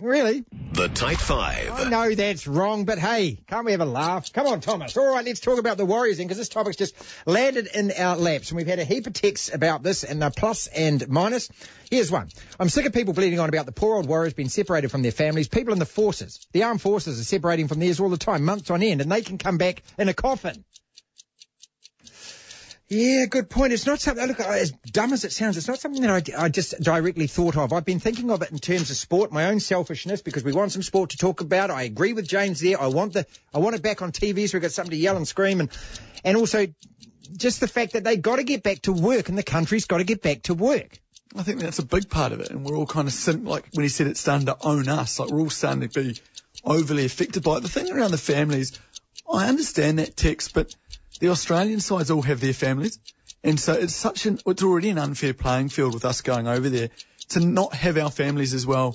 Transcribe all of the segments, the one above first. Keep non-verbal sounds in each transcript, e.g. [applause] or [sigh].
Really? The Tight Five. I know that's wrong, but hey, can't we have a laugh? Come on, Thomas. All right, let's talk about the Warriors then, because this topic's just landed in our laps, and we've had a heap of texts about this, and a plus and minus. Here's one. I'm sick of people bleeding on about the poor old Warriors being separated from their families. People in the forces, the armed forces, are separating from theirs all the time, months on end, and they can come back in a coffin. Yeah, good point. It's not something, look, as dumb as it sounds, it's not something that I, I just directly thought of. I've been thinking of it in terms of sport, my own selfishness, because we want some sport to talk about. I agree with James there. I want the, I want it back on TV so we've got something to yell and scream and, and also just the fact that they've got to get back to work and the country's got to get back to work. I think that's a big part of it, and we're all kind of sitting, like when he said it's starting to own us, like we're all starting to be overly affected by it. The thing around the families, I understand that text, but the Australian sides all have their families. And so it's such an, it's already an unfair playing field with us going over there to not have our families as well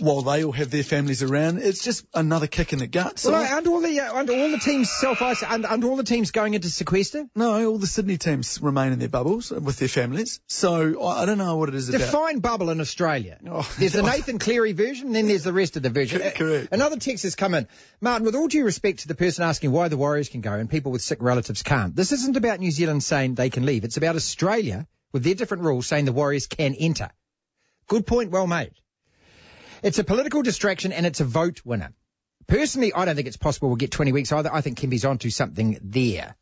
while they all have their families around. It's just another kick in the gut. So well, like, under all the uh, under all the teams self under, under all the teams going into sequester. No, all the Sydney teams remain in their bubbles with their families. So I, I don't know what it is Define about. Define bubble in Australia. Oh, there's the Nathan Cleary version, and then there's the rest of the version. Correct. Another text has come in. Martin, with all due respect to the person asking why the Warriors can go and people with sick relatives can't, this isn't about New Zealand saying they can leave. It's about Australia with their different rules saying the Warriors can enter. Good point, well made. It's a political distraction and it's a vote winner. Personally, I don't think it's possible we'll get 20 weeks either. I think Kempy's onto something there.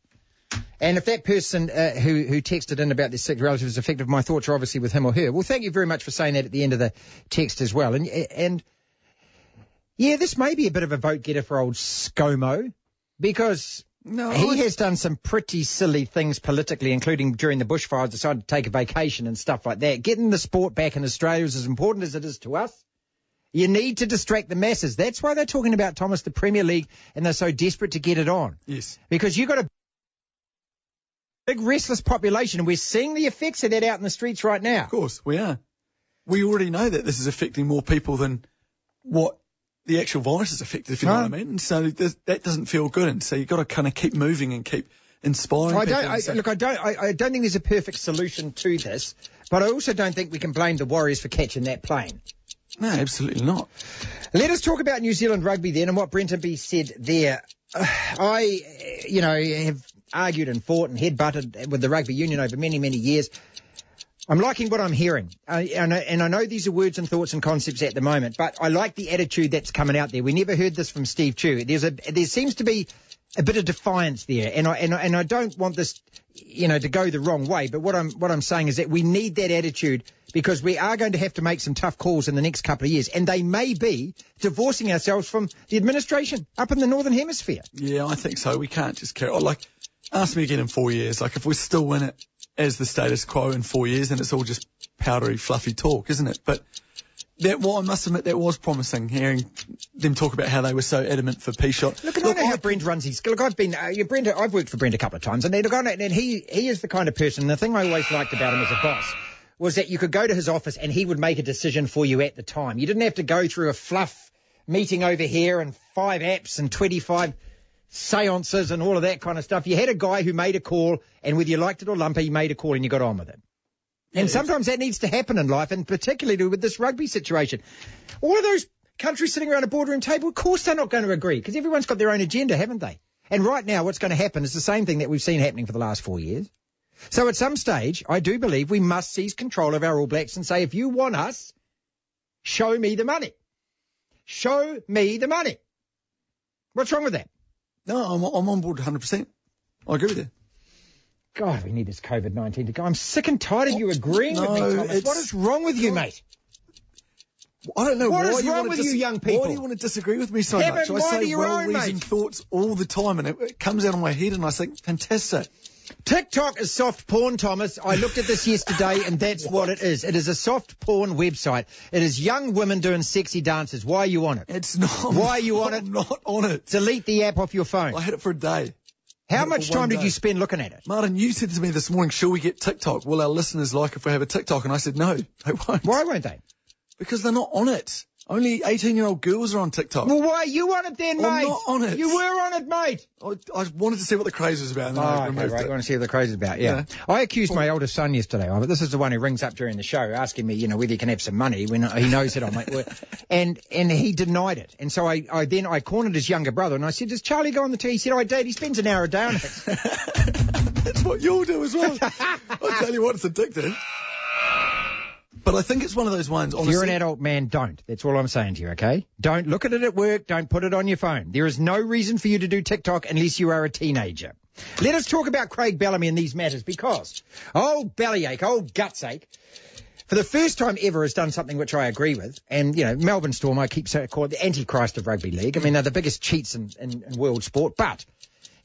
And if that person uh, who who texted in about this sick relative is effective, my thoughts are obviously with him or her. Well, thank you very much for saying that at the end of the text as well. And and yeah, this may be a bit of a vote getter for old ScoMo because no, he has done some pretty silly things politically, including during the bushfires, decided to take a vacation and stuff like that. Getting the sport back in Australia is as important as it is to us. You need to distract the masses. That's why they're talking about Thomas, the Premier League, and they're so desperate to get it on. Yes. Because you've got a big restless population, and we're seeing the effects of that out in the streets right now. Of course, we are. We already know that this is affecting more people than what the actual virus is affecting, if you know what I mean. And so that doesn't feel good. And so you've got to kind of keep moving and keep inspiring I don't, I, look, I don't, I, I, don't think there's a perfect solution to this, but I also don't think we can blame the Warriors for catching that plane. No, absolutely not. Let us talk about New Zealand rugby then and what Brent Impey said there. Uh, I, you know, have argued and fought and headbutted with the rugby union over many, many years. I'm liking what I'm hearing, uh, and, and, I know these are words and thoughts and concepts at the moment, but I like the attitude that's coming out there. We never heard this from Steve Tew. There's a there seems to be a bit of defiance there, and I and I, and I don't want this, you know, to go the wrong way. But what I'm what I'm saying is that we need that attitude because we are going to have to make some tough calls in the next couple of years, and they may be divorcing ourselves from the administration up in the northern hemisphere. Yeah, I think so. We can't just carry on. Oh, like, ask me again in four years. Like, if we're still win it as the status quo in four years, then it's all just powdery, fluffy talk, isn't it? But that well, I must admit that was promising hearing them talk about how they were so adamant for Pichot. Look, look I know how Brent runs his. Look, I've been uh, Brent. I've worked for Brent a couple of times, and look, I know, and he he is the kind of person. The thing I always liked about him as a boss was that you could go to his office and he would make a decision for you at the time. You didn't have to go through a fluff meeting over here and five apps and twenty five seances and all of that kind of stuff. You had a guy who made a call, and whether you liked it or lump, he made a call and you got on with it. And sometimes that needs to happen in life, and particularly with this rugby situation. All of those countries sitting around a boardroom table, of course they're not going to agree because everyone's got their own agenda, haven't they? And right now, what's going to happen is the same thing that we've seen happening for the last four years. So at some stage, I do believe we must seize control of our All Blacks and say, if you want us, show me the money. Show me the money. What's wrong with that? No, I'm, I'm on board 100%. I agree with you. God, we need this COVID 19 to go. I'm sick and tired of you agreeing no, with me, Thomas. What is wrong with you, mate? I don't know what why is you wrong with dis- you young people. Why do you want to disagree with me so much? I say well-reasoned thoughts all the time, and it, it, comes out of my head, and I think, fantastic. TikTok is soft porn, Thomas. I looked at this yesterday, and that's what? [laughs] what? it is. It is a soft porn website. It is young women doing sexy dances. Why are you on it? It's not. Why are you on [laughs] I'm it? Not on it. Delete the app off your phone. I had it for a day. How much time did you spend looking at it? Martin, you said to me this morning, shall we get TikTok? Will our listeners like if we have a TikTok? And I said, no, they won't. Why won't they? Because they're not on it. Only 18 year old girls are on TikTok. Well, why are you on it then, mate? I'm not on it. You were on it, mate. I, I wanted to see what the craze was about and then I Oh, okay, right. it. You want to see what the craze is about? Yeah. I accused my oldest son yesterday of it. This is the one who rings up during the show asking me, you know, whether he can have some money when he knows that I'm at work. [laughs] And, and he denied it. And so I, I then, I cornered his younger brother and I said, does Charlie go on the TV? He said, oh, Dad, he spends an hour a day on it. [laughs] That's what you'll do as well. I'll tell you what, it's addictive. But I think it's one of those ones, If you're an adult man, don't. That's all I'm saying to you, okay? Don't look at it at work. Don't put it on your phone. There is no reason for you to do TikTok unless you are a teenager. Let us talk about Craig Bellamy in these matters because old bellyache, oh, old gutsache, for the first time ever has done something which I agree with. And, you know, Melbourne Storm, I keep saying, call it the Antichrist of rugby league. I mean, they're the biggest cheats in, in, in world sport, but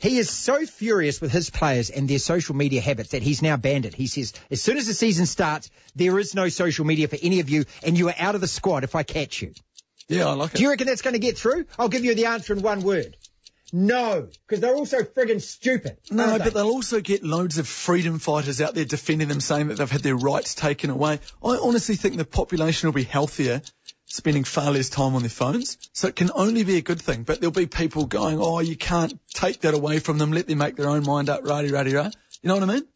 he is so furious with his players and their social media habits that he's now banned it. He says, as soon as the season starts, there is no social media for any of you and you are out of the squad if I catch you. Yeah, I like it. Do you reckon that's going to get through? I'll give you the answer in one word. No, because they're also friggin' stupid. No, aren't but they'll also get loads of freedom fighters out there defending them, saying that they've had their rights taken away. I honestly think the population will be healthier, spending far less time on their phones. So it can only be a good thing. But there'll be people going, oh, you can't take that away from them. Let them make their own mind up, rah rah right. You know what I mean?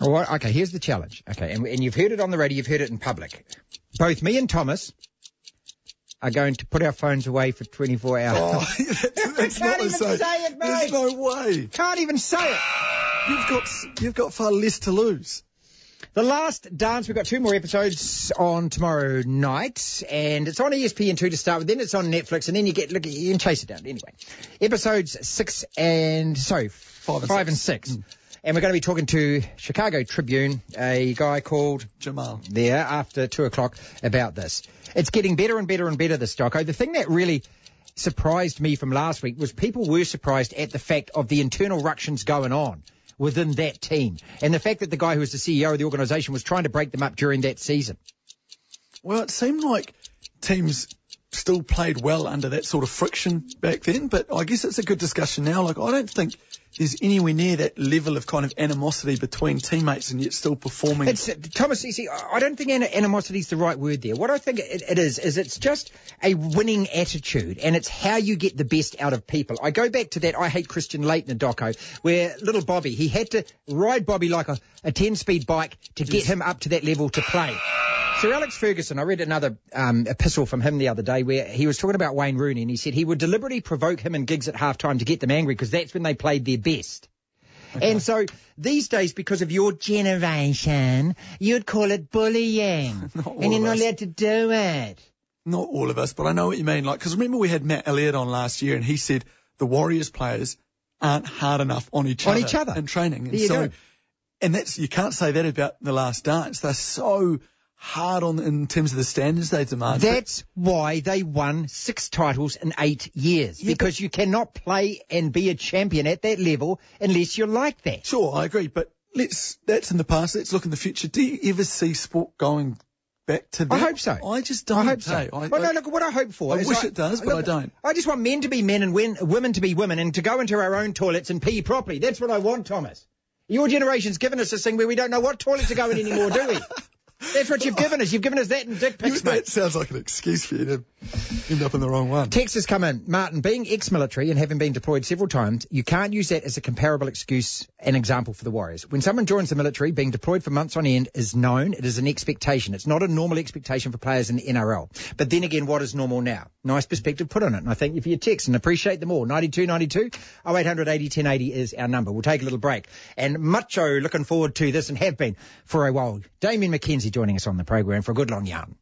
All right, okay, here's the challenge. Okay, and, and you've heard it on the radio, you've heard it in public. Both me and Thomas are going to put our phones away for 24 hours. Oh, [laughs] that's not can't the even same. say it, There's mate. no way. Can't even say it. You've got you've got far less to lose. The Last Dance, we've got two more episodes on tomorrow night, and it's on E ESPN2 to start with, then it's on Netflix, and then you get, look, you can chase it down. Anyway, episodes six and, sorry, Five and five six. and six. And we're going to be talking to Chicago Tribune, a guy called Jamal. there after two o'clock about this. It's getting better and better and better, this doco. The thing that really surprised me from last week was people were surprised at the fact of the internal ructions going on within that team and the fact that the guy who was the CEO of the organisation was trying to break them up during that season. Well, it seemed like teams still played well under that sort of friction back then, but I guess it's a good discussion now. Like, I don't think there's anywhere near that level of kind of animosity between teammates and yet still performing. It's Thomas. You see, I don't think animosity is the right word there. What I think it, it is is it's just a winning attitude, and it's how you get the best out of people. I go back to that. I hate Christian Laettner doco, where little Bobby he had to ride Bobby like a, a ten-speed bike to get him up to that level to play. Sir Alex Ferguson, I read another um, epistle from him the other day where he was talking about Wayne Rooney and he said he would deliberately provoke him in gigs at halftime to get them angry because that's when they played their best. And so these days, because of your generation, you'd call it bullying. [laughs] And you're not allowed to do it. Not all of us, but I know what you mean. Like, because remember we had Matt Elliott on last year, and he said the Warriors players aren't hard enough on each On other each other. in training. And There you so, go. and that's you can't say that about the Last Dance. They're so hard on in terms of the standards they demand. But- That's why they won six titles in eight years. Yeah, because you cannot play and be a champion at that level unless you're like that. Sure, I agree, but let's that's in the past. Let's look in the future. Do you ever see sport going back to that? I hope so. I just don't. I hope so. hey. I, well, no, I- look, what I hope for I is wish it does, but I don't. I just want men to be men and women to be women and to go into our own toilets and pee properly. That's what I want, Thomas. Your generation's given us this thing where we don't know what toilet to go in anymore, do we? [laughs] That's what you've given us. You've given us that and dick pics, mate. that sounds like an excuse for you to end up in the wrong one. Text has come in. Martin, being ex-military and having been deployed several times, you can't use that as a comparable excuse and example for the Warriors. When someone joins the military, being deployed for months on end is known. It is an expectation. It's not a normal expectation for players in the NRL. But then again, what is normal now? Nice perspective put on it. And I thank you for your text and appreciate them all. 9292 0800 80 1080 is our number. We'll take a little break. And Macho looking forward to this and have been for a while. Damian McKenzie joining us on the program for a good long yarn.